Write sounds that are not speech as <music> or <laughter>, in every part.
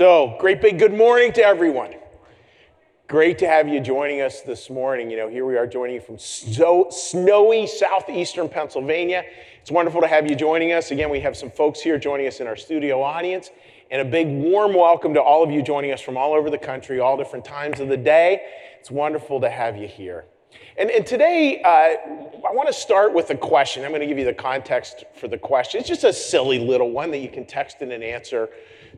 So, great big good morning to everyone. Great to have you joining us this morning. You know, here we are joining you from snowy southeastern Pennsylvania. It's wonderful to have you joining us. Again, we have some folks here joining us in our studio audience, and a big warm welcome to all of you joining us from all over the country, all different times of the day. It's wonderful to have you here. And, and today, uh, I want to start with a question. I'm going to give you the context for the question. It's just a silly little one that you can text in and answer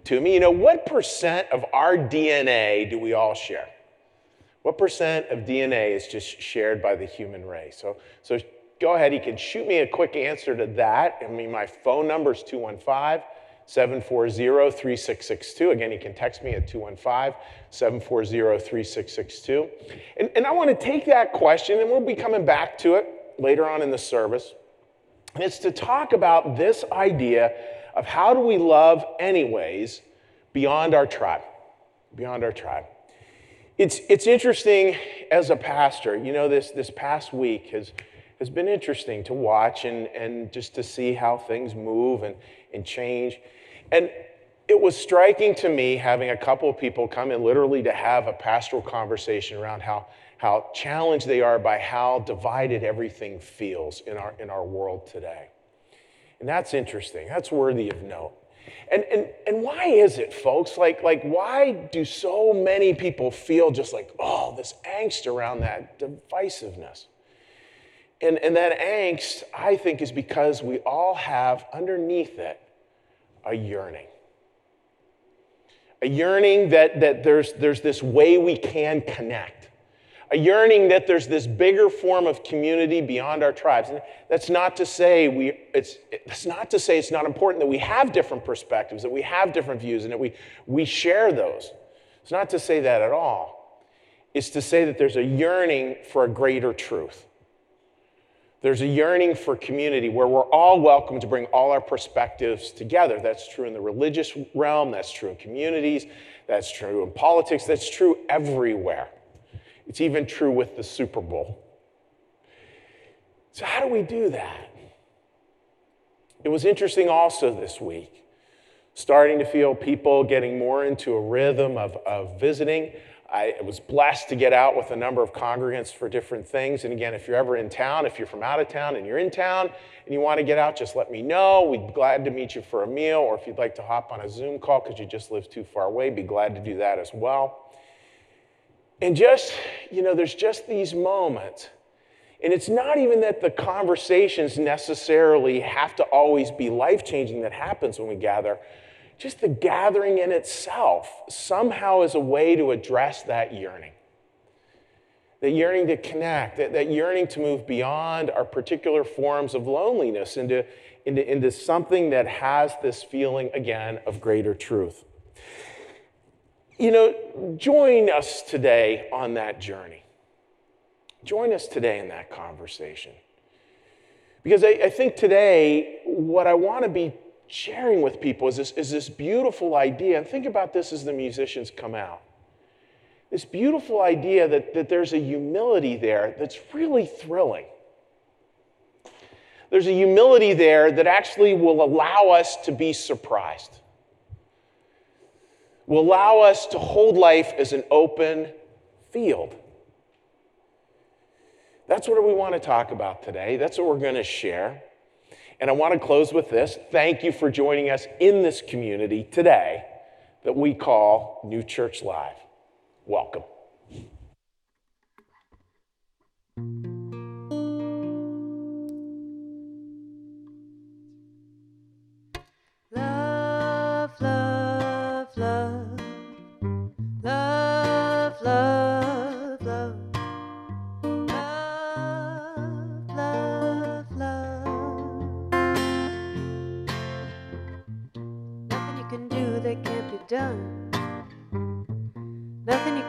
to me. You know, what percent of our DNA do we all share? What percent of DNA is just shared by the human race? So, so go ahead, you can shoot me a quick answer to that. I mean, my phone number is 215 740 3662. Again, you can text me at 215 740 3662. And, and I want to take that question, and we'll be coming back to it later on in the service. And it's to talk about this idea of how do we love anyways beyond our tribe, beyond our tribe. It's, it's interesting as a pastor, you know, this, this past week has, has been interesting to watch and, and just to see how things move and, and change. And it was striking to me having a couple of people come in literally to have a pastoral conversation around how, how challenged they are by how divided everything feels in our, in our world today. And that's interesting. That's worthy of note. And, and, and why is it, folks? Like, like, why do so many people feel just like, oh, this angst around that divisiveness? And, and that angst, I think, is because we all have underneath it a yearning. A yearning that, that there's, there's this way we can connect a yearning that there's this bigger form of community beyond our tribes. And that's not to say we, it's, it's not to say it's not important that we have different perspectives, that we have different views, and that we, we share those. It's not to say that at all. It's to say that there's a yearning for a greater truth. There's a yearning for community where we're all welcome to bring all our perspectives together. That's true in the religious realm, that's true in communities, that's true in politics, that's true everywhere. It's even true with the Super Bowl. So, how do we do that? It was interesting also this week, starting to feel people getting more into a rhythm of, of visiting. I was blessed to get out with a number of congregants for different things. And again, if you're ever in town, if you're from out of town and you're in town and you want to get out, just let me know. We'd be glad to meet you for a meal, or if you'd like to hop on a Zoom call because you just live too far away, be glad to do that as well. And just, you know, there's just these moments. And it's not even that the conversations necessarily have to always be life changing that happens when we gather. Just the gathering in itself somehow is a way to address that yearning. That yearning to connect, that, that yearning to move beyond our particular forms of loneliness into, into, into something that has this feeling, again, of greater truth you know, join us today on that journey. Join us today in that conversation. Because I, I think today, what I want to be sharing with people is this, is this beautiful idea. And think about this as the musicians come out. This beautiful idea that, that there's a humility there that's really thrilling. There's a humility there that actually will allow us to be surprised will allow us to hold life as an open field. That's what we want to talk about today. That's what we're going to share. And I want to close with this. Thank you for joining us in this community today that we call New Church Live. Welcome.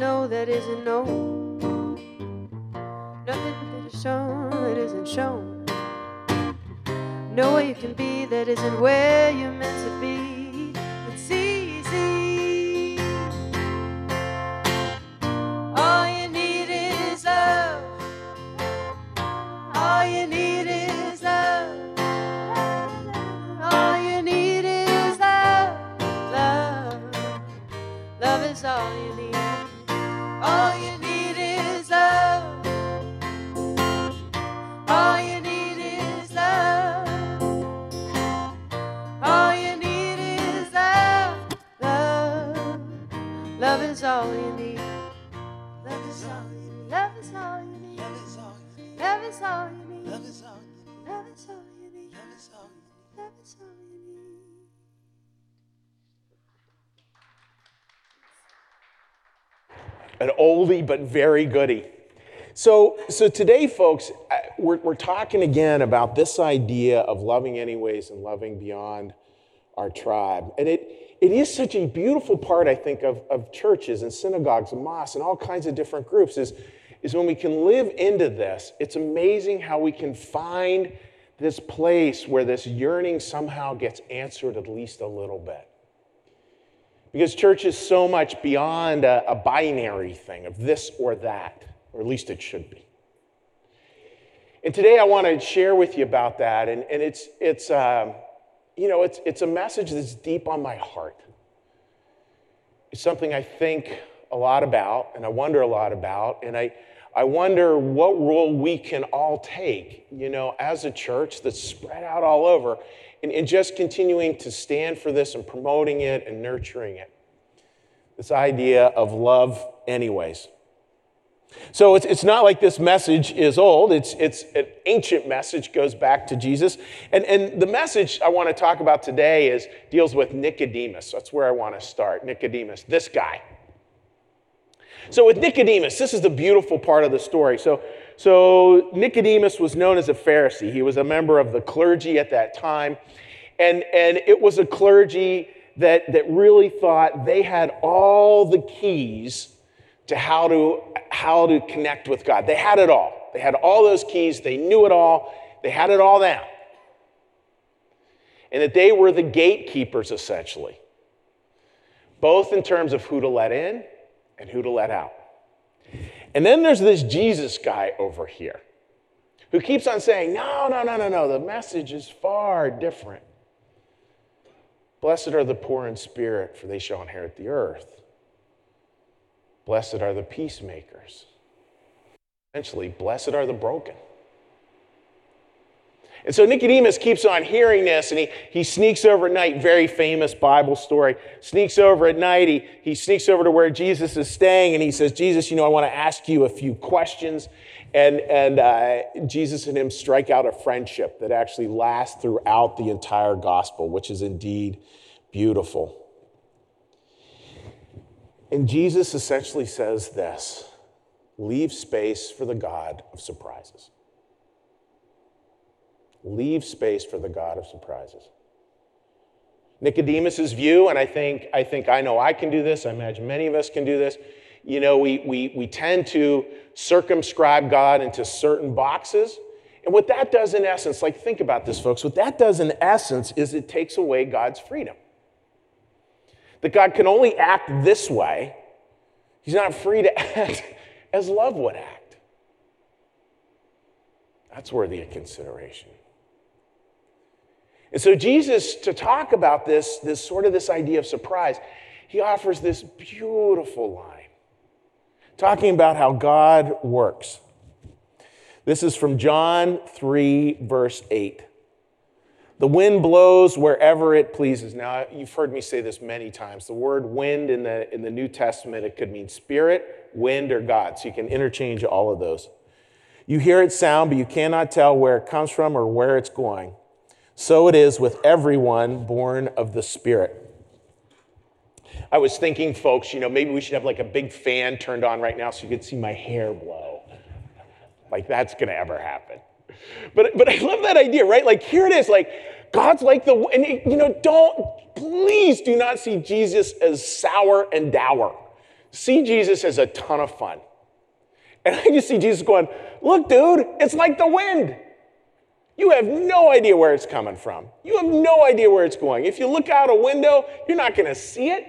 Know that isn't known. Nothing that is shown that isn't shown. No way you can be that isn't where you're but very goody. So, so today, folks, we're, we're talking again about this idea of loving anyways and loving beyond our tribe. And it, it is such a beautiful part, I think, of, of churches and synagogues and mosques and all kinds of different groups is, is when we can live into this. It's amazing how we can find this place where this yearning somehow gets answered at least a little bit. Because church is so much beyond a, a binary thing of this or that, or at least it should be. And today I want to share with you about that. And, and it's, it's, um, you know, it's, it's a message that's deep on my heart. It's something I think a lot about and I wonder a lot about. And I, I wonder what role we can all take, you know, as a church that's spread out all over and, and just continuing to stand for this and promoting it and nurturing it. This idea of love, anyways. So it's, it's not like this message is old. It's, it's an ancient message, goes back to Jesus. And, and the message I want to talk about today is deals with Nicodemus. That's where I want to start. Nicodemus, this guy. So with Nicodemus, this is the beautiful part of the story. So, so Nicodemus was known as a Pharisee. He was a member of the clergy at that time. And, and it was a clergy that, that really thought they had all the keys to how to how to connect with God. They had it all. They had all those keys. They knew it all. They had it all down. And that they were the gatekeepers essentially. Both in terms of who to let in and who to let out. And then there's this Jesus guy over here who keeps on saying, No, no, no, no, no, the message is far different. Blessed are the poor in spirit, for they shall inherit the earth. Blessed are the peacemakers. Essentially, blessed are the broken. And so Nicodemus keeps on hearing this and he, he sneaks over at night, very famous Bible story. Sneaks over at night, he, he sneaks over to where Jesus is staying and he says, Jesus, you know, I want to ask you a few questions. And, and uh, Jesus and him strike out a friendship that actually lasts throughout the entire gospel, which is indeed beautiful. And Jesus essentially says this leave space for the God of surprises. Leave space for the God of surprises. Nicodemus's view, and I think, I think I know I can do this, I imagine many of us can do this. You know, we, we, we tend to circumscribe God into certain boxes. And what that does in essence, like think about this, folks, what that does in essence is it takes away God's freedom. That God can only act this way, He's not free to <laughs> act as love would act. That's worthy of consideration. And so Jesus, to talk about this, this sort of this idea of surprise, he offers this beautiful line, talking about how God works. This is from John 3, verse 8. The wind blows wherever it pleases. Now, you've heard me say this many times. The word wind in the, in the New Testament, it could mean spirit, wind, or God. So you can interchange all of those. You hear it sound, but you cannot tell where it comes from or where it's going. So it is with everyone born of the Spirit. I was thinking, folks, you know, maybe we should have like a big fan turned on right now so you could see my hair blow. Like that's gonna ever happen. But, but I love that idea, right? Like here it is, like God's like the, and you know, don't, please do not see Jesus as sour and dour. see Jesus as a ton of fun. And I just see Jesus going, Look, dude, it's like the wind. You have no idea where it's coming from. You have no idea where it's going. If you look out a window, you're not going to see it.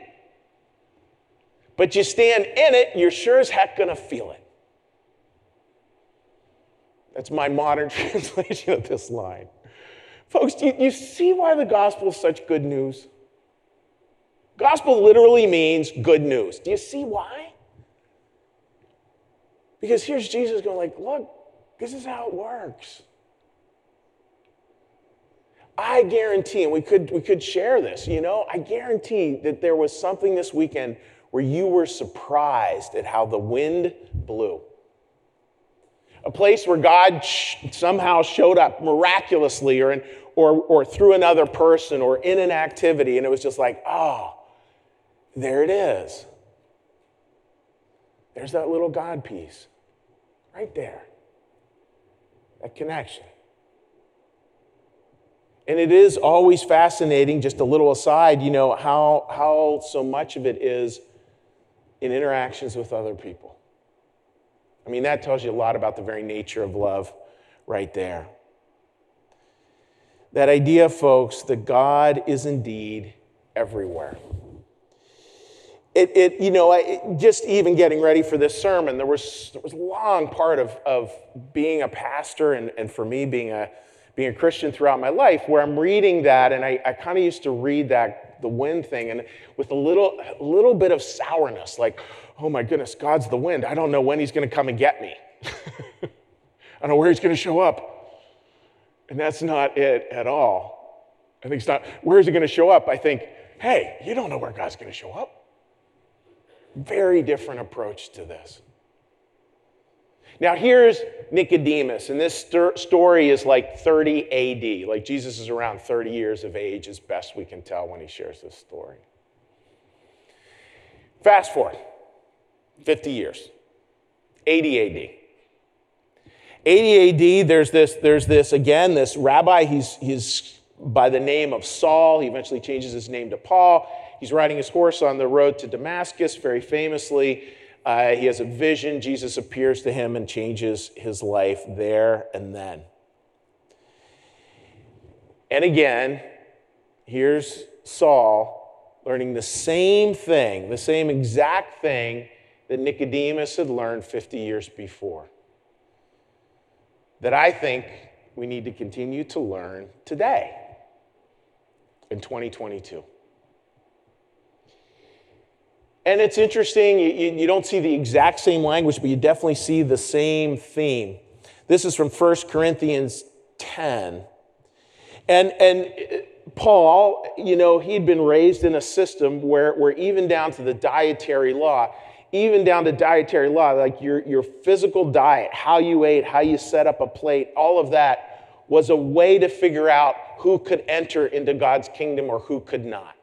But you stand in it, you're sure as heck going to feel it. That's my modern <laughs> translation of this line. Folks, do you, you see why the gospel is such good news? Gospel literally means good news. Do you see why? Because here's Jesus going like, look, this is how it works. I guarantee, and we could, we could share this, you know, I guarantee that there was something this weekend where you were surprised at how the wind blew. A place where God somehow showed up miraculously or, in, or, or through another person or in an activity, and it was just like, oh, there it is. There's that little God piece right there. That connection. And it is always fascinating, just a little aside, you know, how, how so much of it is in interactions with other people. I mean, that tells you a lot about the very nature of love right there. That idea, folks, that God is indeed everywhere. It, it you know, I, just even getting ready for this sermon, there was, there was a long part of, of being a pastor and, and for me being a, being a Christian throughout my life where I'm reading that, and I, I kind of used to read that, the wind thing, and with a little, a little bit of sourness, like, oh my goodness, God's the wind. I don't know when he's going to come and get me. <laughs> I don't know where he's going to show up. And that's not it at all. I think it's not, where is he going to show up? I think, hey, you don't know where God's going to show up. Very different approach to this. Now, here's Nicodemus, and this st- story is like 30 AD. Like Jesus is around 30 years of age, as best we can tell when he shares this story. Fast forward 50 years, 80 AD. 80 AD, there's this, there's this again, this rabbi, he's, he's by the name of Saul. He eventually changes his name to Paul. He's riding his horse on the road to Damascus, very famously. Uh, he has a vision. Jesus appears to him and changes his life there and then. And again, here's Saul learning the same thing, the same exact thing that Nicodemus had learned 50 years before. That I think we need to continue to learn today in 2022. And it's interesting, you, you, don't see the exact same language, but you definitely see the same theme. This is from 1 Corinthians 10. And, and uh, Paul, you know, he'd been raised in a system where, where even down to the dietary law, even down to dietary law, like your, your physical diet, how you ate, how you set up a plate, all of that was a way to figure out who could enter into God's kingdom or who could not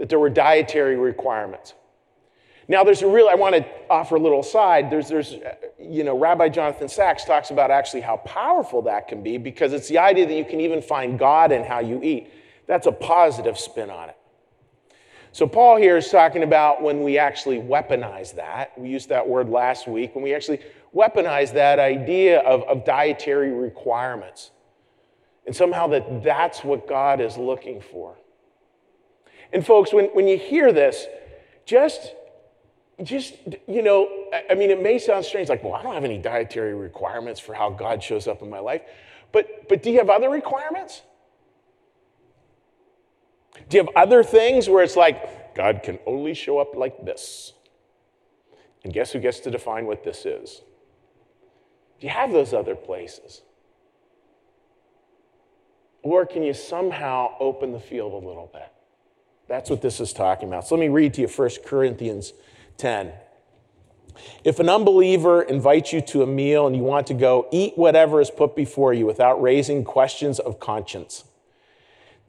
that there were dietary requirements. Now, there's a real, I want to offer a little aside. There's, there's, you know, Rabbi Jonathan Sacks talks about actually how powerful that can be because it's the idea that you can even find God in how you eat. That's a positive spin on it. So, Paul here is talking about when we actually weaponize that. We used that word last week, when we actually weaponize that idea of, of dietary requirements. And somehow that that's what God is looking for. And folks, when, when you hear this, just, just, you know, I mean, it may sound strange, like, well, I don't have any dietary requirements for how God shows up in my life. But, but do you have other requirements? Do you have other things where it's like, God can only show up like this? And guess who gets to define what this is? Do you have those other places? Or can you somehow open the field a little bit? That's what this is talking about. So let me read to you 1 Corinthians 10. If an unbeliever invites you to a meal and you want to go, eat whatever is put before you without raising questions of conscience.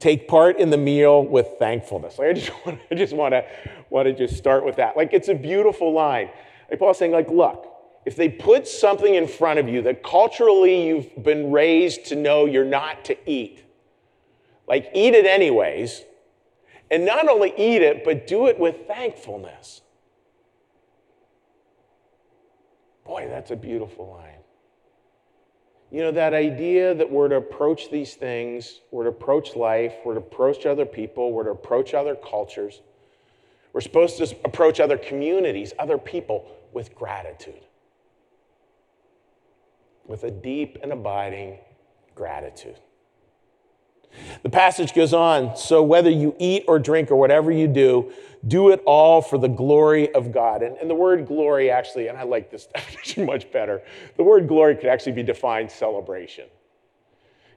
Take part in the meal with thankfulness. Like I just <laughs> want, I just want to want to just start with that. Like it's a beautiful line. Like Paul's saying, like, look, if they put something in front of you that culturally you've been raised to know you're not to eat, like eat it anyways, And not only eat it, but do it with thankfulness. Boy, that's a beautiful line. You know, that idea that we're to approach these things, we're to approach life, we're to approach other people, we're to approach other cultures. We're supposed to approach other communities, other people with gratitude, with a deep and abiding gratitude. The passage goes on so whether you eat or drink or whatever you do, do it all for the glory of God. And, and, the word glory actually, and I like this <laughs> definition much better, the word glory could actually be defined celebration.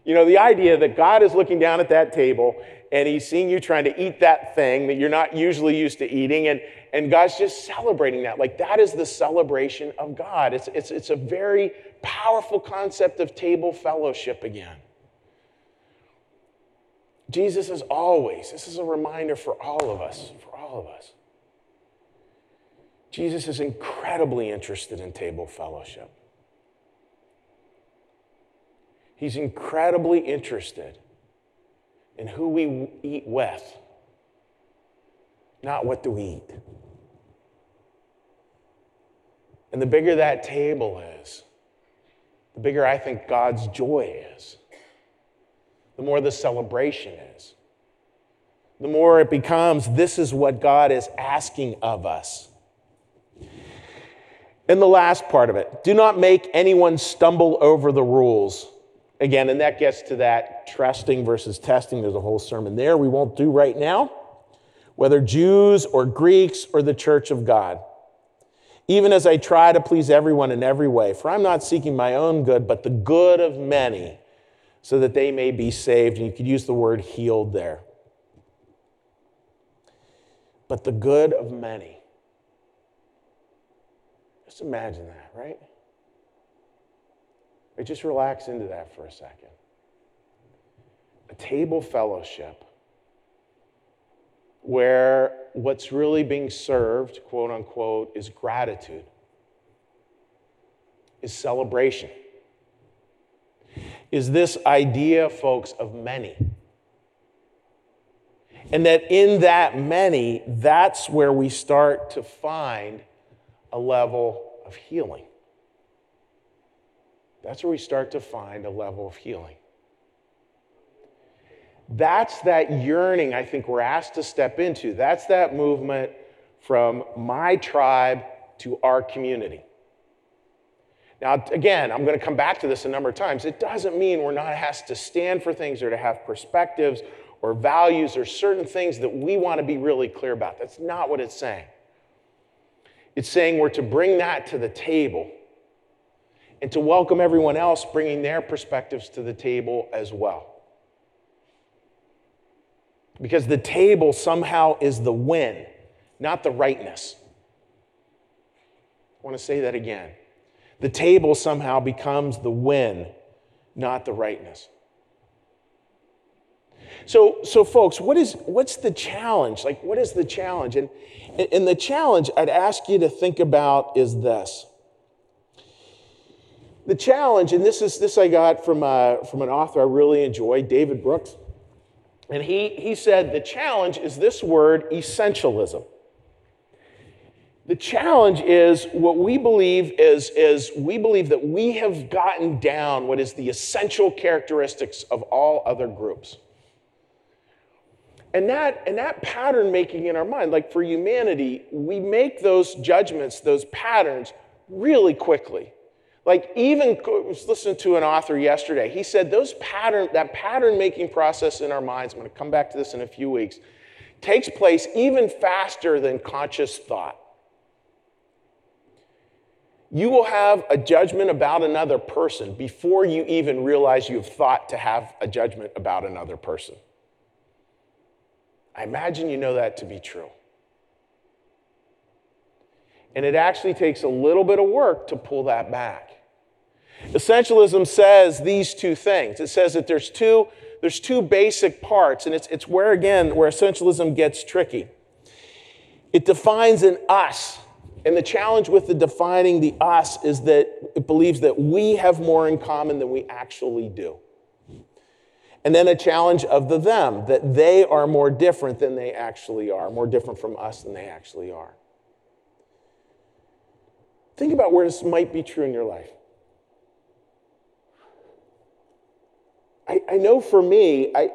You know, the idea that God is looking down at that table and he's seeing you trying to eat that thing that you're not usually used to eating, and, and God's just celebrating that. Like that is the celebration of God. It's, it's, it's a very powerful concept of table fellowship again. Jesus is always, this is a reminder for all of us, for all of us. Jesus is incredibly interested in table fellowship. He's incredibly interested in who we eat with, not what do we eat. And the bigger that table is, the bigger I think God's joy is the more the celebration is. The more it becomes, this is what God is asking of us. And the last part of it do not make anyone stumble over the rules. Again, and that gets to that trusting versus testing. There's a whole sermon there we won't do right now. Whether Jews or Greeks or the church of God. Even as I try to please everyone in every way, for I'm not seeking my own good, but the good of many so that they may be saved. And you could use the word healed there. But the good of many. Just imagine that, right? just relax into that for a second. A table fellowship where what's really being served, quote unquote, is gratitude, is celebration is this idea, folks, of many. And that in that many, that's where we start to find a level of healing. That's where we start to find a level of healing. That's that yearning I think we're asked to step into. That's that movement from my tribe to our community. Now, again, I'm going to come back to this a number of times. It doesn't mean we're not asked to stand for things or to have perspectives or values or certain things that we want to be really clear about. That's not what it's saying. It's saying we're to bring that to the table and to welcome everyone else bringing their perspectives to the table as well. Because the table somehow is the win, not the rightness. I want to say that again. The table somehow becomes the win, not the rightness. So, so folks, what is, what's the challenge? Like, what is the challenge? And, and the challenge I'd ask you to think about is this. The challenge, and this is this I got from, uh, from an author I really enjoy, David Brooks. And he, he said the challenge is this word essentialism. The challenge is what we believe is, is we believe that we have gotten down what is the essential characteristics of all other groups. And that, and that pattern making in our mind, like for humanity, we make those judgments, those patterns really quickly. Like even I was listening to an author yesterday. He said those pattern, that pattern making process in our minds, I'm going to come back to this in a few weeks, takes place even faster than conscious thought you will have a judgment about another person before you even realize you've thought to have a judgment about another person. I imagine you know that to be true. And it actually takes a little bit of work to pull that back. Essentialism says these two things. It says that there's two, there's two basic parts, and it's, it's where, again, where essentialism gets tricky. It defines an us and the challenge with the defining the us is that it believes that we have more in common than we actually do. And then a challenge of the them, that they are more different than they actually are, more different from us than they actually are. Think about where this might be true in your life. I, I know for me, I,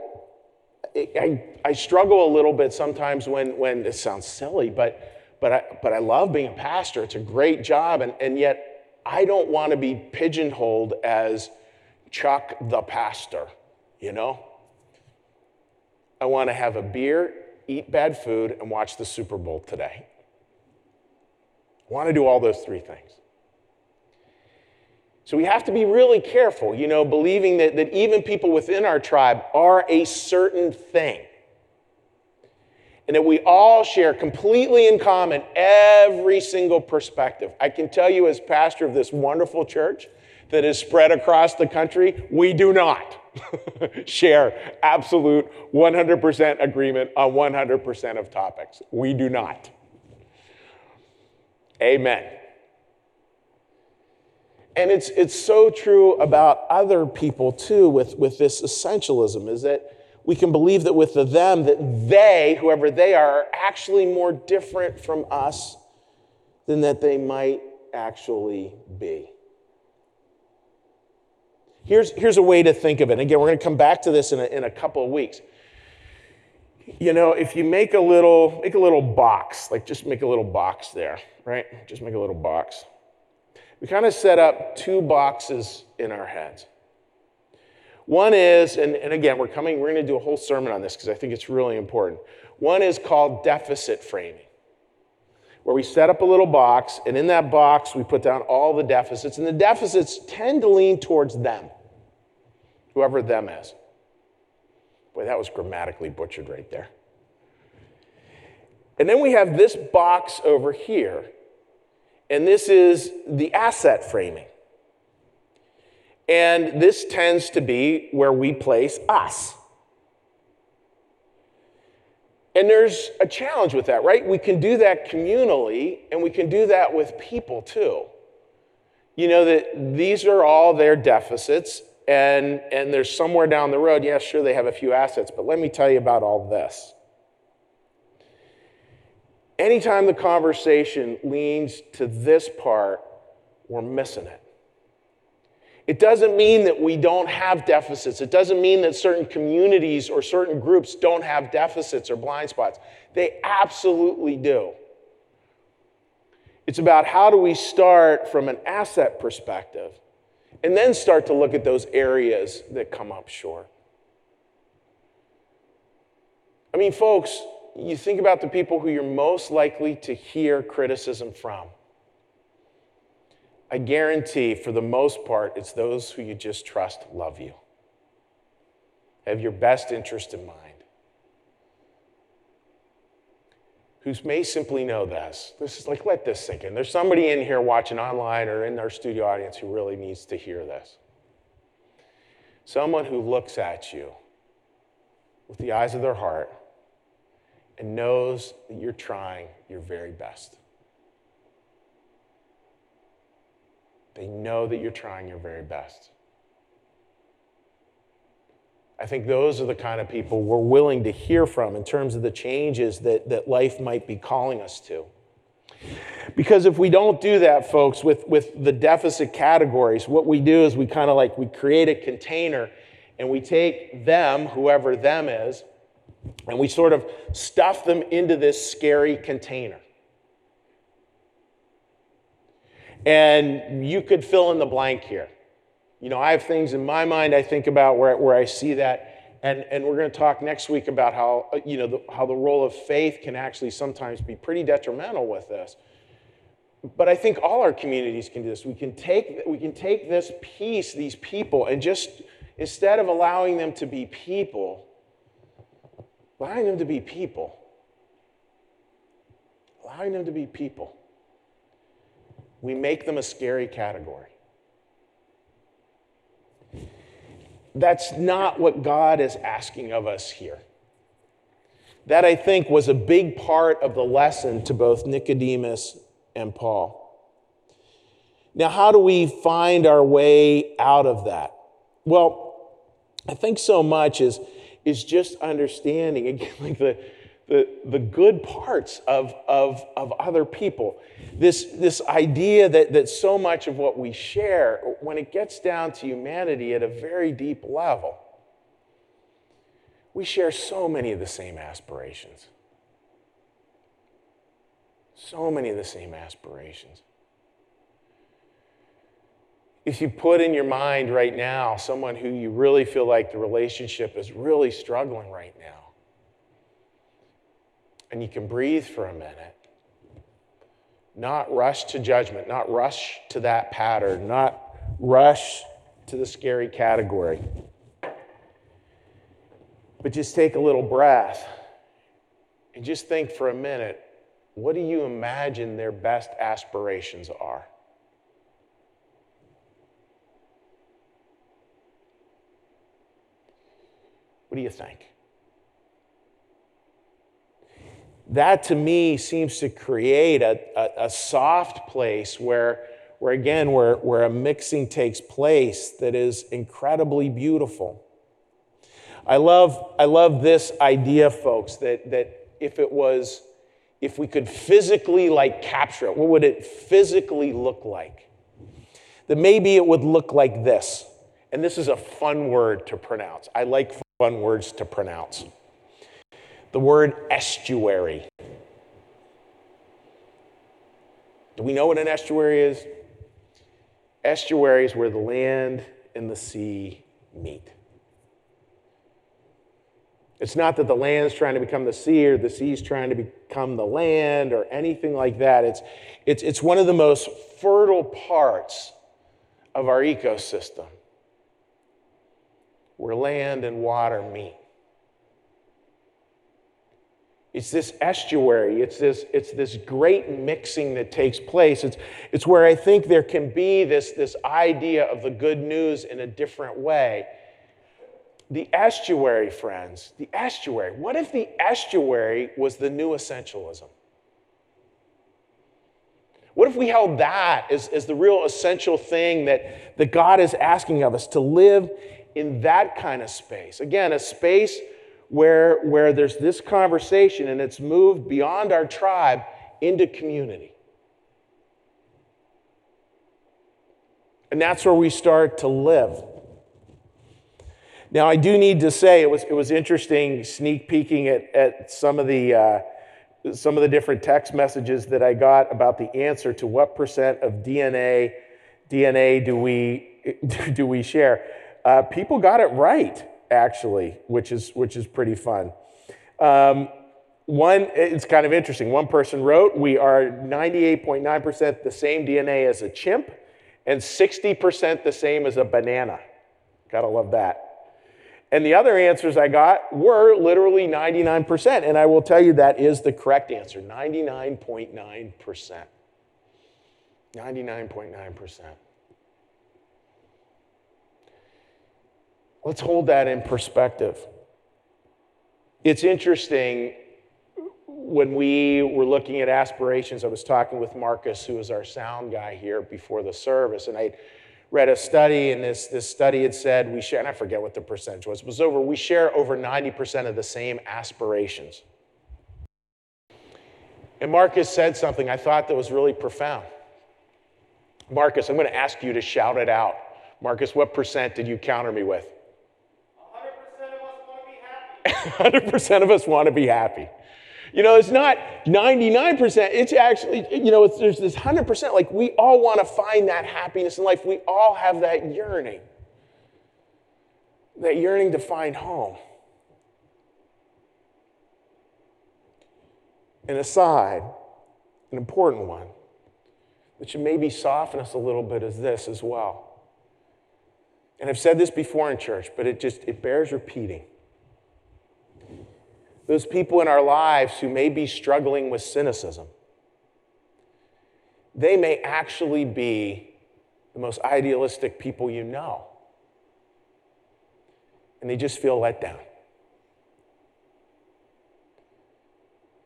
I, I struggle a little bit sometimes when, when it sounds silly, but, but, I, but I love being a pastor. It's a great job, and, and yet I don't want to be pigeonholed as Chuck the pastor, you know? I want to have a beer, eat bad food, and watch the Super Bowl today. I want to do all those three things. So we have to be really careful, you know, believing that, that even people within our tribe are a certain thing. And that we all share completely in common every single perspective. I can tell you, as pastor of this wonderful church that is spread across the country, we do not <laughs> share absolute 100% agreement on 100% of topics. We do not. Amen. And it's, it's so true about other people too with, with this essentialism, is that we can believe that with the them, that they, whoever they are, are actually more different from us than that they might actually be. Here's, here's a way to think of it. Again, we're going to come back to this in a, in a couple of weeks. You know, if you make a little, make a little box, like just make a little box there, right? Just make a little box we kind of set up two boxes in our heads. One is, and, and again, we're coming, we're going to do a whole sermon on this because I think it's really important. One is called deficit framing, where we set up a little box, and in that box, we put down all the deficits, and the deficits tend to lean towards them, whoever them is. Boy, that was grammatically butchered right there. And then we have this box over here and this is the asset framing. And this tends to be where we place us. And there's a challenge with that, right? We can do that communally and we can do that with people too. You know that these are all their deficits, and, and there's somewhere down the road, yeah, sure, they have a few assets, but let me tell you about all this. Anytime the conversation leans to this part, we're missing it. It doesn't mean that we don't have deficits. It doesn't mean that certain communities or certain groups don't have deficits or blind spots. They absolutely do. It's about how do we start from an asset perspective and then start to look at those areas that come up short. I mean, folks, you think about the people who you're most likely to hear criticism from. I guarantee, for the most part, it's those who you just trust love you, have your best interest in mind, who may simply know this. This is like, let this sink in. There's somebody in here watching online or in our studio audience who really needs to hear this. Someone who looks at you with the eyes of their heart and knows that you're trying your very best. They know that you're trying your very best. I think those are the kind of people we're willing to hear from in terms of the changes that, that life might be calling us to. Because if we don't do that, folks, with, with the deficit categories, what we do is we kind of like we create a container and we take them, whoever them is, and we sort of stuff them into this scary container. And you could fill in the blank here. You know, I have things in my mind I think about where, where I see that. And, and we're going to talk next week about how, you know, the, how the role of faith can actually sometimes be pretty detrimental with this. But I think all our communities can do this. We can take, we can take this piece, these people, and just instead of allowing them to be people, allowing them to be people. Allowing them to be people. We make them a scary category. That's not what God is asking of us here. That, I think, was a big part of the lesson to both Nicodemus and Paul. Now, how do we find our way out of that? Well, I think so much is, is just understanding, <laughs> again, like the, the, the good parts of, of, of other people. This, this idea that, that so much of what we share, when it gets down to humanity at a very deep level, we share so many of the same aspirations. So many of the same aspirations. If you put in your mind right now someone who you really feel like the relationship is really struggling right now, and you can breathe for a minute, not rush to judgment, not rush to that pattern, not rush to the scary category, but just take a little breath and just think for a minute what do you imagine their best aspirations are? What do you think? That to me seems to create a, a, a, soft place where, where again, where, where a mixing takes place that is incredibly beautiful. I love, I love this idea, folks, that, that if it was if we could physically like capture it, what would it physically look like? That maybe it would look like this. And this is a fun word to pronounce. I like fun words to pronounce. The word estuary. Do we know what an estuary is? Estuary is where the land and the sea meet. It's not that the land's trying to become the sea or the sea's trying to become the land or anything like that. It's, it's, it's one of the most fertile parts of our ecosystem where land and water meet. It's this estuary, it's this, it's this great mixing that takes place. It's, it's where I think there can be this, this idea of the good news in a different way the estuary, friends, the estuary. What if the estuary was the new essentialism? What if we held that as, as the real essential thing that, that God is asking of us to live in that kind of space? Again, a space where, where there's this conversation and it's moved beyond our tribe into community. And that's where we start to live. Now, I do need to say it was, it was interesting sneak peeking at, at some, of the, uh, some of the different text messages that I got about the answer to what percent of DNA, DNA do, we, <laughs> do we share. Uh, people got it right, actually, which is, which is pretty fun. Um, one, it's kind of interesting. One person wrote, We are 98.9% the same DNA as a chimp and 60% the same as a banana. Gotta love that. And the other answers I got were literally 99%. And I will tell you that is the correct answer 99.9%. 99.9%. Let's hold that in perspective. It's interesting when we were looking at aspirations, I was talking with Marcus, who is our sound guy here before the service, and I read a study, and this, this study had said we share, and I forget what the percentage was, it was over, we share over 90% of the same aspirations. And Marcus said something I thought that was really profound. Marcus, I'm going to ask you to shout it out. Marcus, what percent did you counter me with? 100% of us want to be happy. You know, it's not 99%, it's actually, you know, there's this 100%. Like, we all want to find that happiness in life. We all have that yearning, that yearning to find home. And aside, an important one that should maybe soften us a little bit is this as well. And I've said this before in church, but it just it bears repeating those people in our lives who may be struggling with cynicism. They may actually be the most idealistic people you know. And they just feel let down.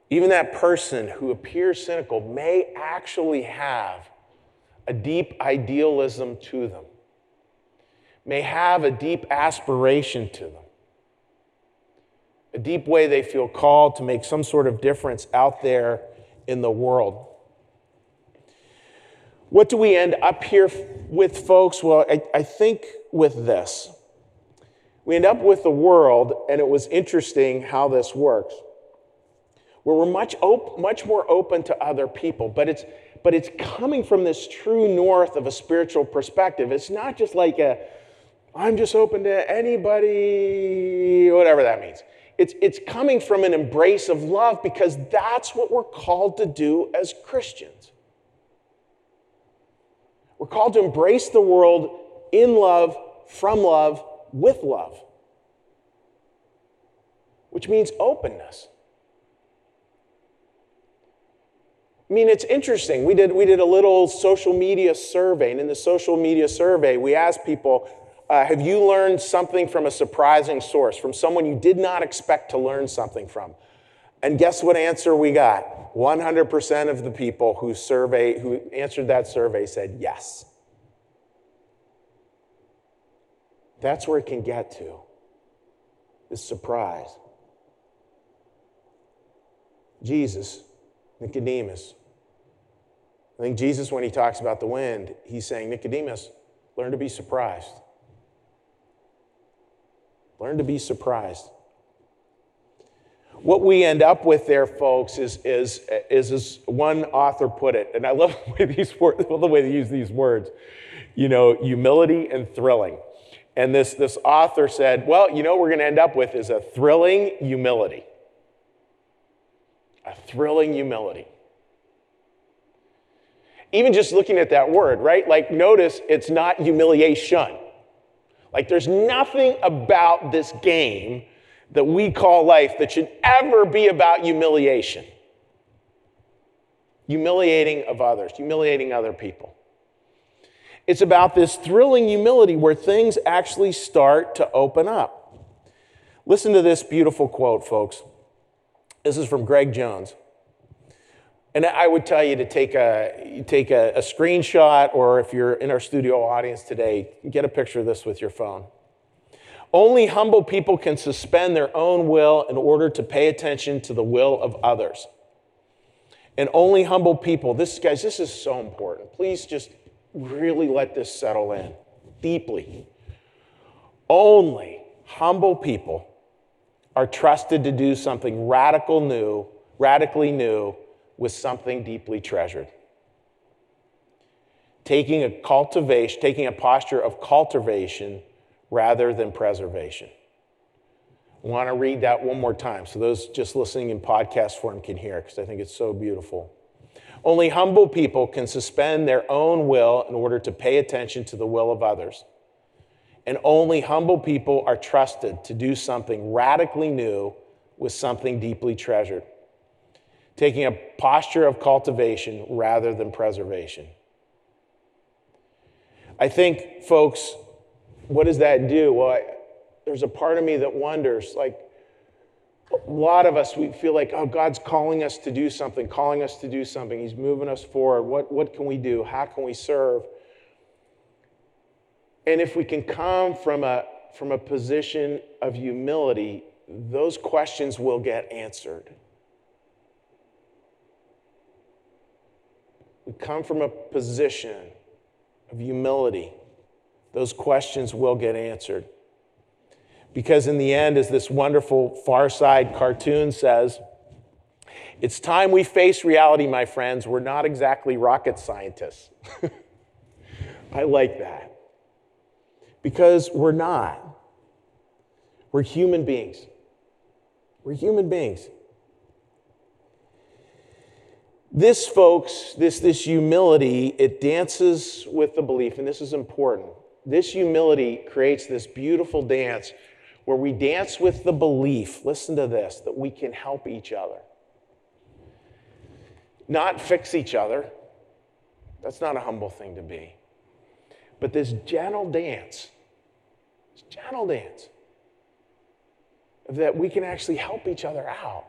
Even that person who appears cynical may actually have a deep idealism to them. may have a deep aspiration to them, a deep way they feel called to make some sort of difference out there in the world. What do we end up here with, folks? Well, I, I think with this. We end up with the world, and it was interesting how this works, where we're much, op- much more open to other people, but it's, but it's coming from this true north of a spiritual perspective. It's not just like a, I'm just open to anybody, whatever that means. It's, it's coming from an embrace of love because that's what we're called to do as Christians. We're called to embrace the world in love, from love, with love, which means openness. I mean, it's interesting. We did, we did a little social media survey, and in the social media survey, we asked people uh, Have you learned something from a surprising source, from someone you did not expect to learn something from? And guess what answer we got? 100% of the people who, survey, who answered that survey said yes. That's where it can get to, is surprise. Jesus, Nicodemus. I think Jesus, when he talks about the wind, he's saying, Nicodemus, learn to be surprised. Learn to be surprised. What we end up with there, folks, is, is, is as one author put it, and I love <laughs> the way, these, words, love the way they use these words, you know, humility and thrilling. And this, this author said, well, you know what we're going to end up with is a thrilling humility. A thrilling humility. Even just looking at that word, right? Like, notice it's not humiliation. Like, there's nothing about this game that we call life that should ever be about humiliation. Humiliating of others, humiliating other people. It's about this thrilling humility where things actually start to open up. Listen to this beautiful quote, folks. This is from Greg Jones. And I would tell you to take a, take a, a, screenshot, or if you're in our studio audience today, get a picture of this with your phone. Only humble people can suspend their own will in order to pay attention to the will of others. And only humble people, this, guys, this is so important. Please just really let this settle in deeply. Only humble people are trusted to do something radical new, radically new with something deeply treasured. Taking a cultivation, taking a posture of cultivation rather than preservation. I want to read that one more time so those just listening in podcast form can hear because I think it's so beautiful. Only humble people can suspend their own will in order to pay attention to the will of others. And only humble people are trusted to do something radically new with something deeply treasured, taking a posture of cultivation rather than preservation. I think, folks, what does that do? Well, I, there's a part of me that wonders, like, a lot of us, we feel like, oh, God's calling us to do something, calling us to do something. He's moving us forward. What, what can we do? How can we serve? And if we can come from a, from a position of humility, those questions will get answered. We come from a position of humility, those questions will get answered. Because in the end, as this wonderful Far Side cartoon says, it's time we face reality, my friends. We're not exactly rocket scientists. <laughs> I like that. Because we're not. We're human beings. We're human beings. This, folks, this, this humility, it dances with the belief, and this is important. This humility creates this beautiful dance where we dance with the belief, listen to this, that we can help each other. Not fix each other. That's not a humble thing to be. But this gentle dance, this gentle dance, that we can actually help each other out.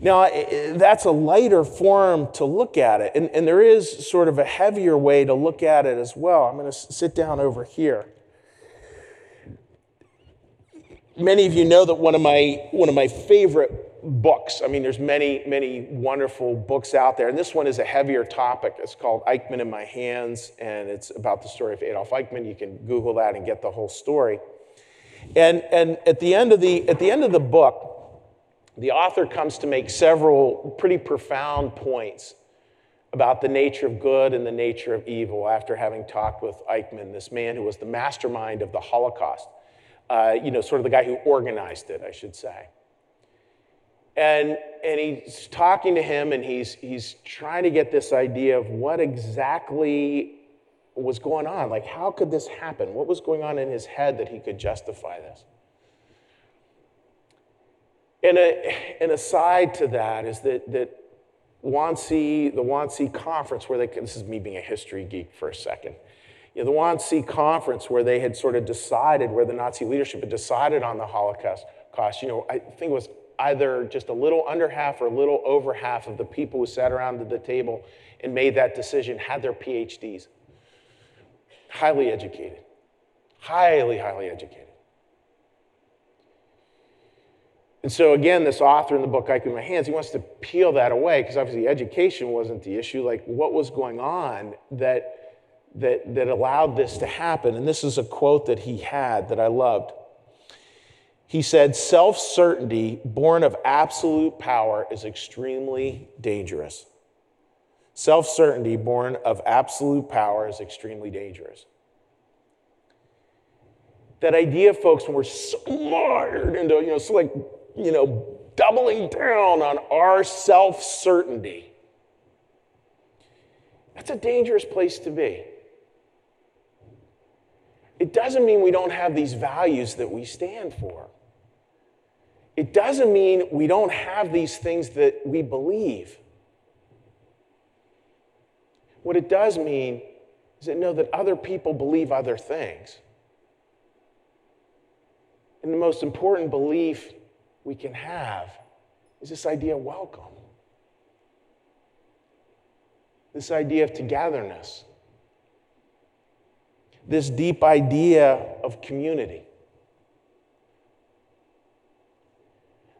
Now, that's a lighter form to look at it, and, and there is sort of a heavier way to look at it as well. I'm going to sit down over here. Many of you know that one of my, one of my favorite books, I mean, there's many, many wonderful books out there, and this one is a heavier topic. It's called Eichmann in My Hands, and it's about the story of Adolf Eichmann. You can Google that and get the whole story. And, and at, the end of the, at the end of the book, the author comes to make several pretty profound points about the nature of good and the nature of evil after having talked with Eichmann, this man who was the mastermind of the Holocaust, uh, you know, sort of the guy who organized it, I should say. And, and he's talking to him and he's, he's trying to get this idea of what exactly was going on. Like, how could this happen? What was going on in his head that he could justify this? And a, an aside to that is that, that Wannsee, the Wannsee conference, where they, this is me being a history geek for a second. You know, the Wannsee conference, where they had sort of decided, where the Nazi leadership had decided on the Holocaust, cost, you know, I think it was either just a little under half or a little over half of the people who sat around the table and made that decision had their PhDs. Highly educated. Highly, highly educated. And so, again, this author in the book, Eichmann My Hands, he wants to peel that away because obviously education wasn't the issue. Like, what was going on that, that, that allowed this to happen? And this is a quote that he had that I loved. He said, Self certainty born of absolute power is extremely dangerous. Self certainty born of absolute power is extremely dangerous. That idea, folks, when we're smart into, you know, so like you know, doubling down on our self certainty. That's a dangerous place to be. It doesn't mean we don't have these values that we stand for. It doesn't mean we don't have these things that we believe. What it does mean is that know that other people believe other things. And the most important belief we can have is this idea of welcome, this idea of togetherness, this deep idea of community.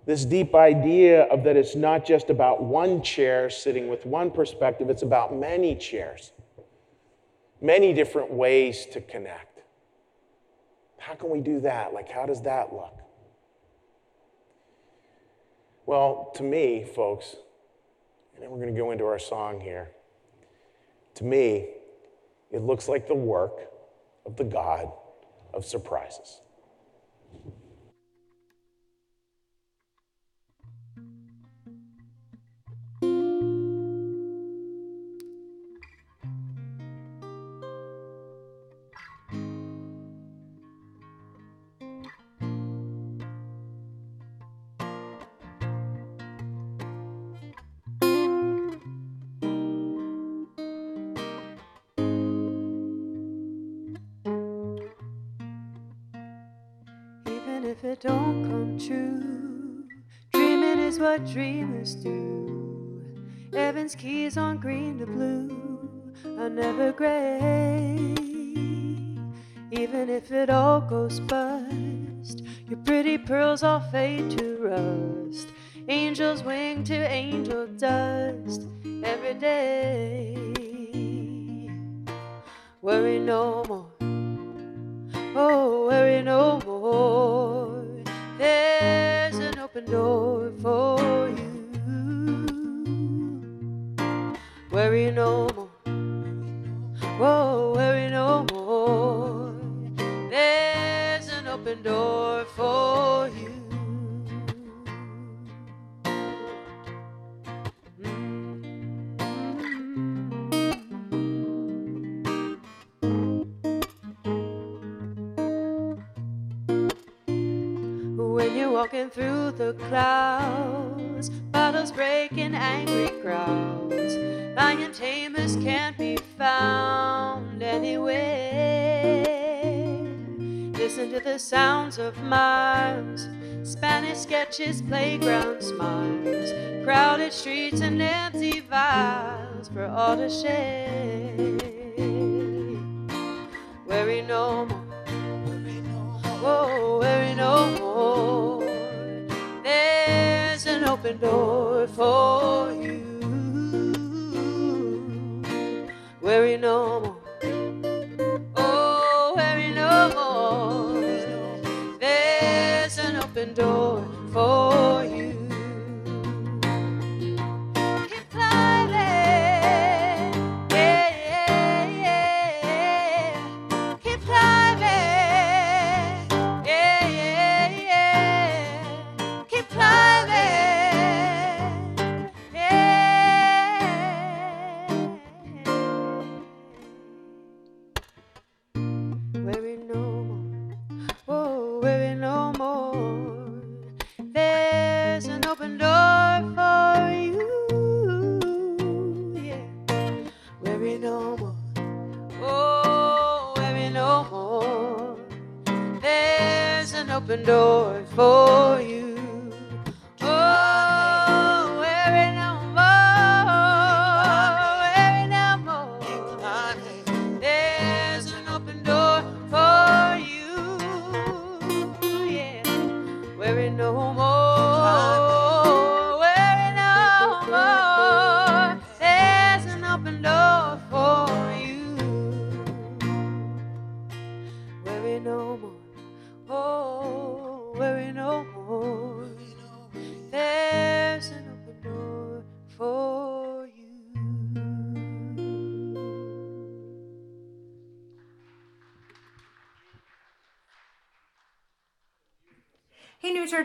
This deep idea of that it's not just about one chair sitting with one perspective, it's about many chairs, many different ways to connect. How can we do that? Like, how does that look? Well, to me, folks, and then we're going to go into our song here. To me, it looks like the work of the God of surprises. If it don't come true. Dreaming is what dreamers do. Evans keys on green to blue are never gray. Even if it all goes bust, your pretty pearls all fade to rust. Angels wing to angel dust every day. Worry no more. Oh, worry no more. Door for you. Worry no more. Whoa, walking through the clouds, bottles breaking angry crowds, lion tamers can't be found anywhere. Listen to the sounds of miles Spanish sketches, playground smiles, crowded streets, and empty vials for all to share. Worry no more. Whoa, worry no more. Open door for you. Worry no more. Oh, worry no more. There's an open door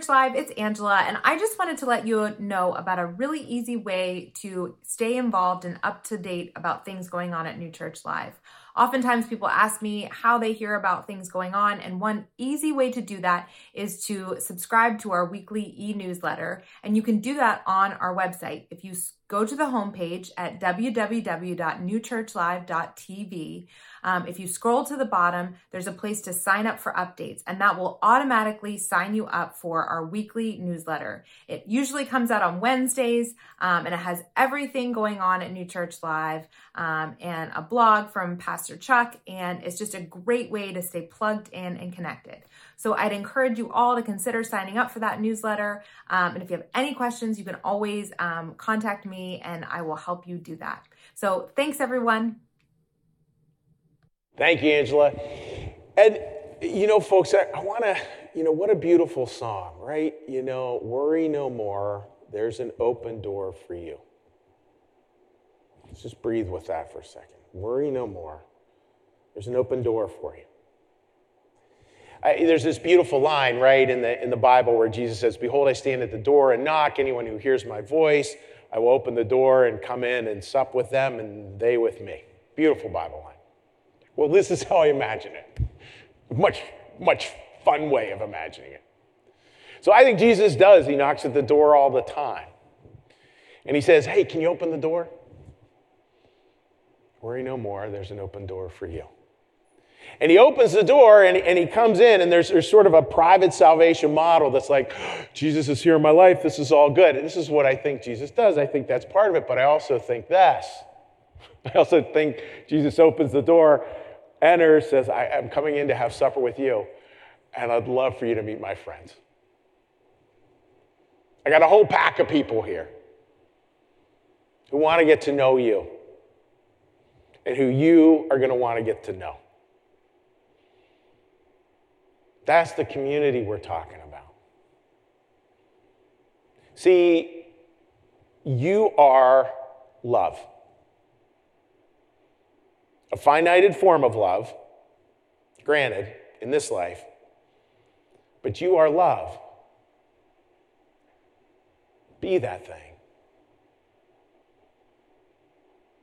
Live, it's Angela, and I just wanted to let you know about a really easy way to stay involved and up to date about things going on at New Church Live. Oftentimes, people ask me how they hear about things going on, and one easy way to do that is to subscribe to our weekly e newsletter. And you can do that on our website. If you go to the homepage at www.newchurchlive.tv, um, if you scroll to the bottom, there's a place to sign up for updates, and that will automatically sign you up for our weekly newsletter. It usually comes out on Wednesdays, um, and it has everything going on at New Church Live um, and a blog from Pastor Chuck, and it's just a great way to stay plugged in and connected. So I'd encourage you all to consider signing up for that newsletter. Um, and if you have any questions, you can always um, contact me, and I will help you do that. So thanks, everyone. Thank you, Angela. And, you know, folks, I, I want to, you know, what a beautiful song, right? You know, worry no more. There's an open door for you. Let's just breathe with that for a second. Worry no more. There's an open door for you. I, there's this beautiful line, right, in the, in the Bible where Jesus says, Behold, I stand at the door and knock. Anyone who hears my voice, I will open the door and come in and sup with them and they with me. Beautiful Bible line. Well, this is how I imagine it. Much, much fun way of imagining it. So I think Jesus does. He knocks at the door all the time. And he says, Hey, can you open the door? Worry no more, there's an open door for you. And he opens the door and, and he comes in, and there's, there's sort of a private salvation model that's like, <gasps> Jesus is here in my life, this is all good. And this is what I think Jesus does. I think that's part of it, but I also think this. <laughs> I also think Jesus opens the door, enters, says, I, am coming in to have supper with you, and I'd love for you to meet my friends. I got a whole pack of people here who want to get to know you and who you are going to want to get to know. That's the community we're talking about. See, you are love. A finited form of love, granted, in this life, but you are love. Be that thing.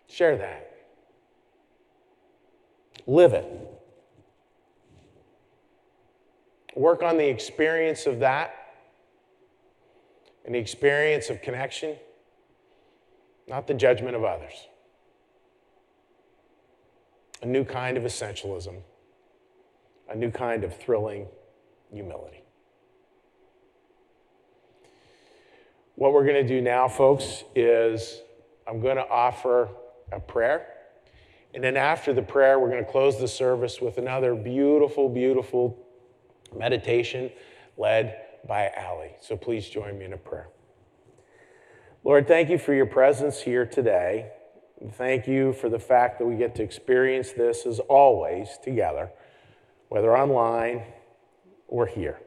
Share that. Live it. Work on the experience of that and the experience of connection, not the judgment of others. A new kind of essentialism, a new kind of thrilling humility. What we're going to do now, folks, is I'm going to offer a prayer. And then after the prayer, we're going to close the service with another beautiful, beautiful meditation led by Allie. So please join me in a prayer. Lord, thank you for your presence here today. Thank you for the fact that we get to experience this as always together, whether online or here.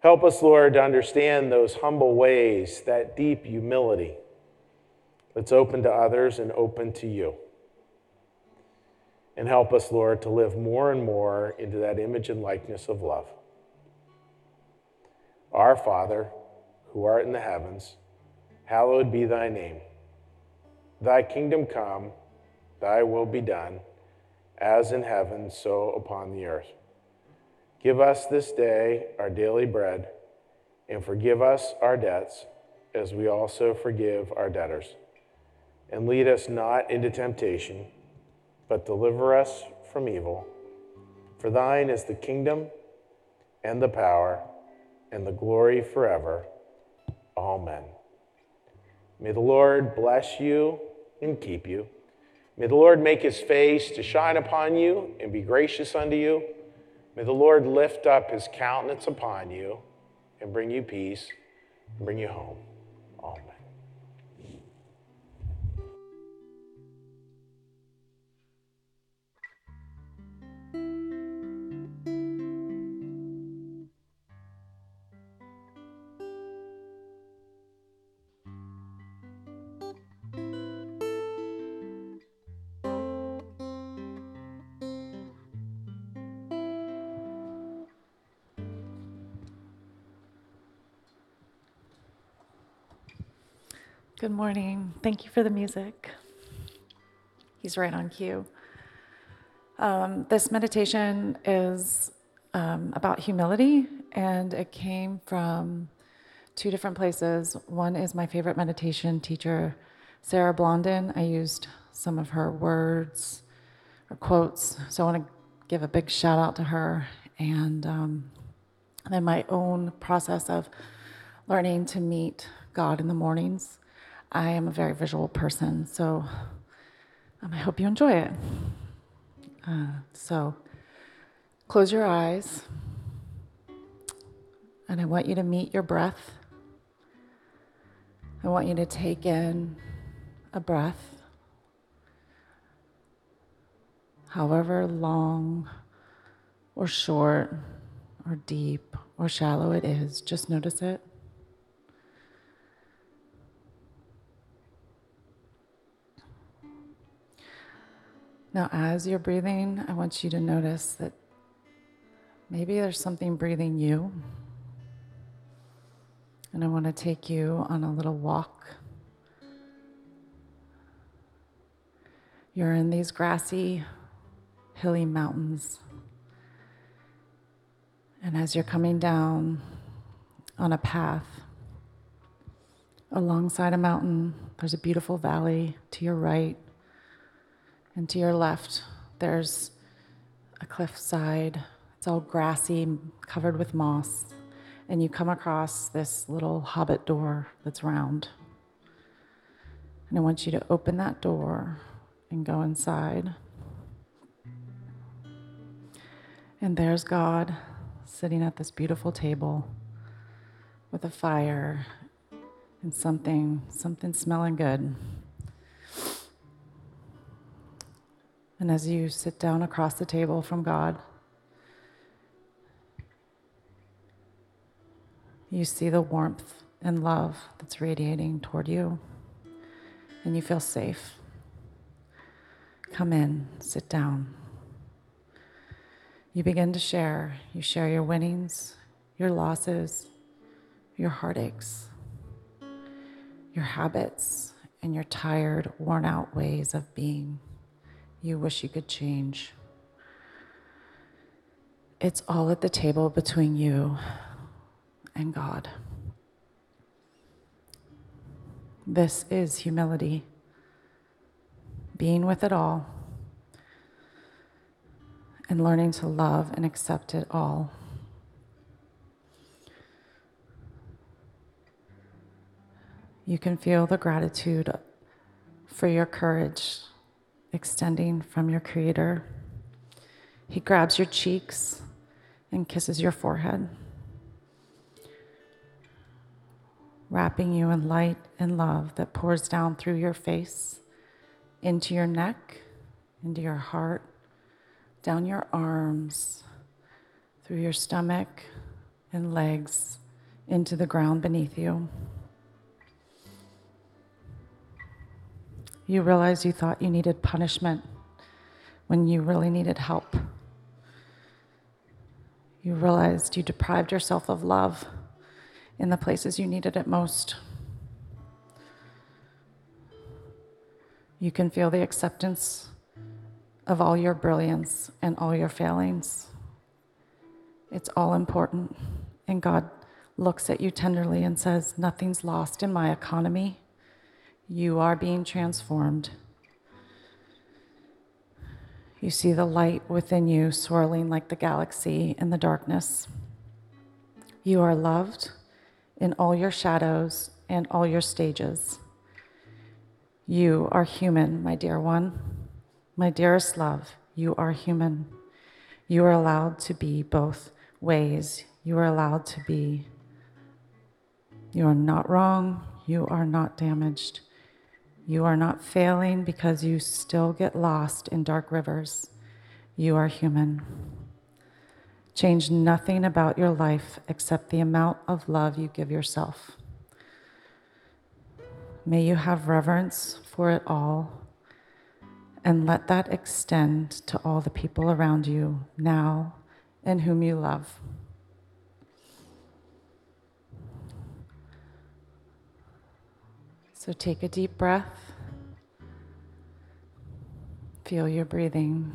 Help us, Lord, to understand those humble ways, that deep humility that's open to others and open to you. And help us, Lord, to live more and more into that image and likeness of love. Our Father, who art in the heavens, hallowed be thy name. Thy kingdom come, thy will be done, as in heaven, so upon the earth. Give us this day our daily bread, and forgive us our debts, as we also forgive our debtors. And lead us not into temptation, but deliver us from evil. For thine is the kingdom, and the power, and the glory forever. Amen. May the Lord bless you and keep you. May the Lord make his face to shine upon you and be gracious unto you. May the Lord lift up his countenance upon you and bring you peace and bring you home. Amen. Good morning. Thank you for the music. He's right on cue. Um, this meditation is um, about humility, and it came from two different places. One is my favorite meditation teacher, Sarah Blondin. I used some of her words or quotes, so I want to give a big shout out to her. And um, then my own process of learning to meet God in the mornings. I am a very visual person, so um, I hope you enjoy it. Uh, so close your eyes, and I want you to meet your breath. I want you to take in a breath, however long or short or deep or shallow it is, just notice it. Now, as you're breathing, I want you to notice that maybe there's something breathing you. And I want to take you on a little walk. You're in these grassy, hilly mountains. And as you're coming down on a path alongside a mountain, there's a beautiful valley to your right. And to your left, there's a cliffside. It's all grassy, covered with moss. And you come across this little hobbit door that's round. And I want you to open that door and go inside. And there's God sitting at this beautiful table with a fire and something, something smelling good. And as you sit down across the table from God, you see the warmth and love that's radiating toward you, and you feel safe. Come in, sit down. You begin to share. You share your winnings, your losses, your heartaches, your habits, and your tired, worn out ways of being you wish you could change. It's all at the table between you and God. This is humility, being with it all and learning to love and accept it all. You can feel the gratitude for your courage extending from your Creator. He grabs your cheeks and kisses your forehead, wrapping you in light and love that pours down through your face, into your neck, into your heart, down your arms, through your stomach and legs, into the ground beneath you. You realize you thought you needed punishment when you really needed help. You realized you deprived yourself of love in the places you needed it most. You can feel the acceptance of all your brilliance and all your failings. It's all important. And God looks at you tenderly and says, Nothing's lost in my economy. You are being transformed. You see the light within you swirling like the galaxy in the darkness. You are loved in all your shadows and all your stages. You are human, my dear one. My dearest love, you are human. You are allowed to be both ways. You are allowed to be. You are not wrong. You are not damaged. You are not failing because you still get lost in dark rivers. You are human. Change nothing about your life except the amount of love you give yourself. May you have reverence for it all and let that extend to all the people around you now and whom you love. So take a deep breath. Feel your breathing.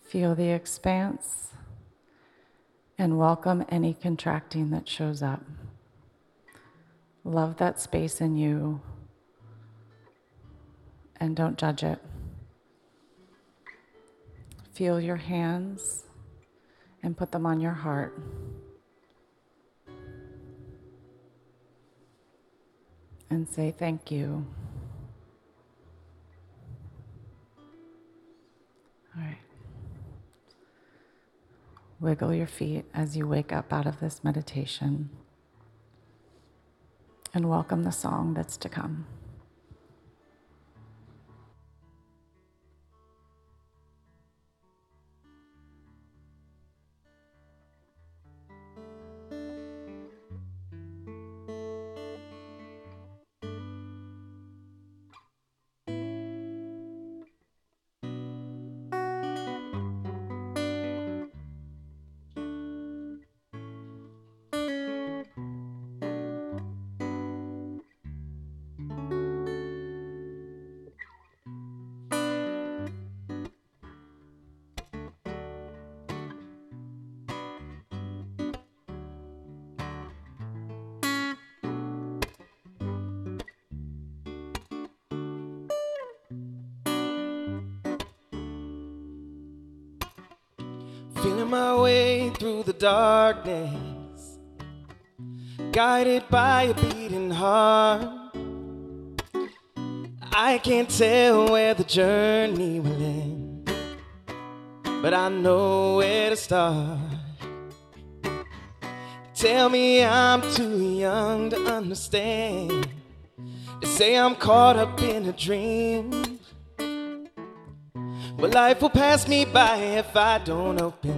Feel the expanse and welcome any contracting that shows up. Love that space in you and don't judge it. Feel your hands and put them on your heart. And say thank you. All right. Wiggle your feet as you wake up out of this meditation. And welcome the song that's to come. My way through the darkness, guided by a beating heart. I can't tell where the journey will end, but I know where to start. Tell me I'm too young to understand. They say I'm caught up in a dream. But life will pass me by if I don't open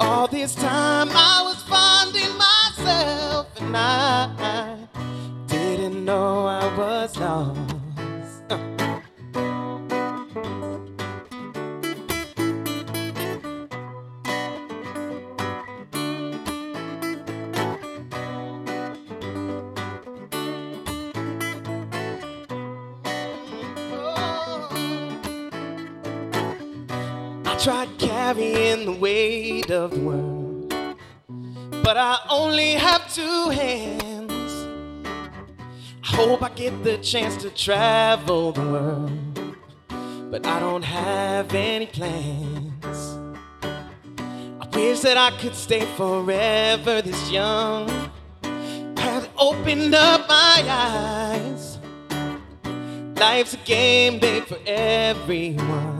All this time I was finding myself and I didn't know I was lost. Tried carrying the weight of the world, but I only have two hands. I hope I get the chance to travel the world, but I don't have any plans. I wish that I could stay forever this young. Have opened up my eyes. Life's a game made for everyone,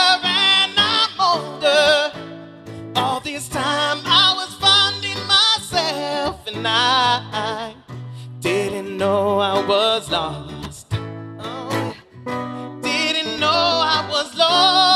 and I didn't know I was lost. Oh, didn't know I was lost.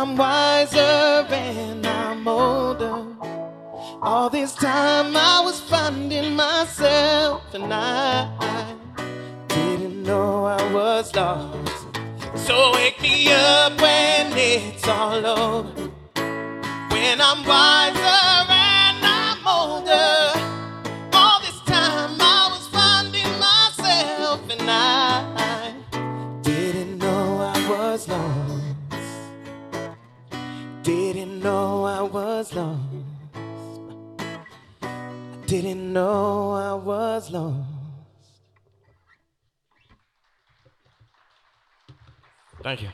I'm wiser and I'm older. All this time I was finding myself, and I didn't know I was lost. So wake me up when it's all over. When I'm wiser know I was lost. I Didn't know I was lost. Thank you.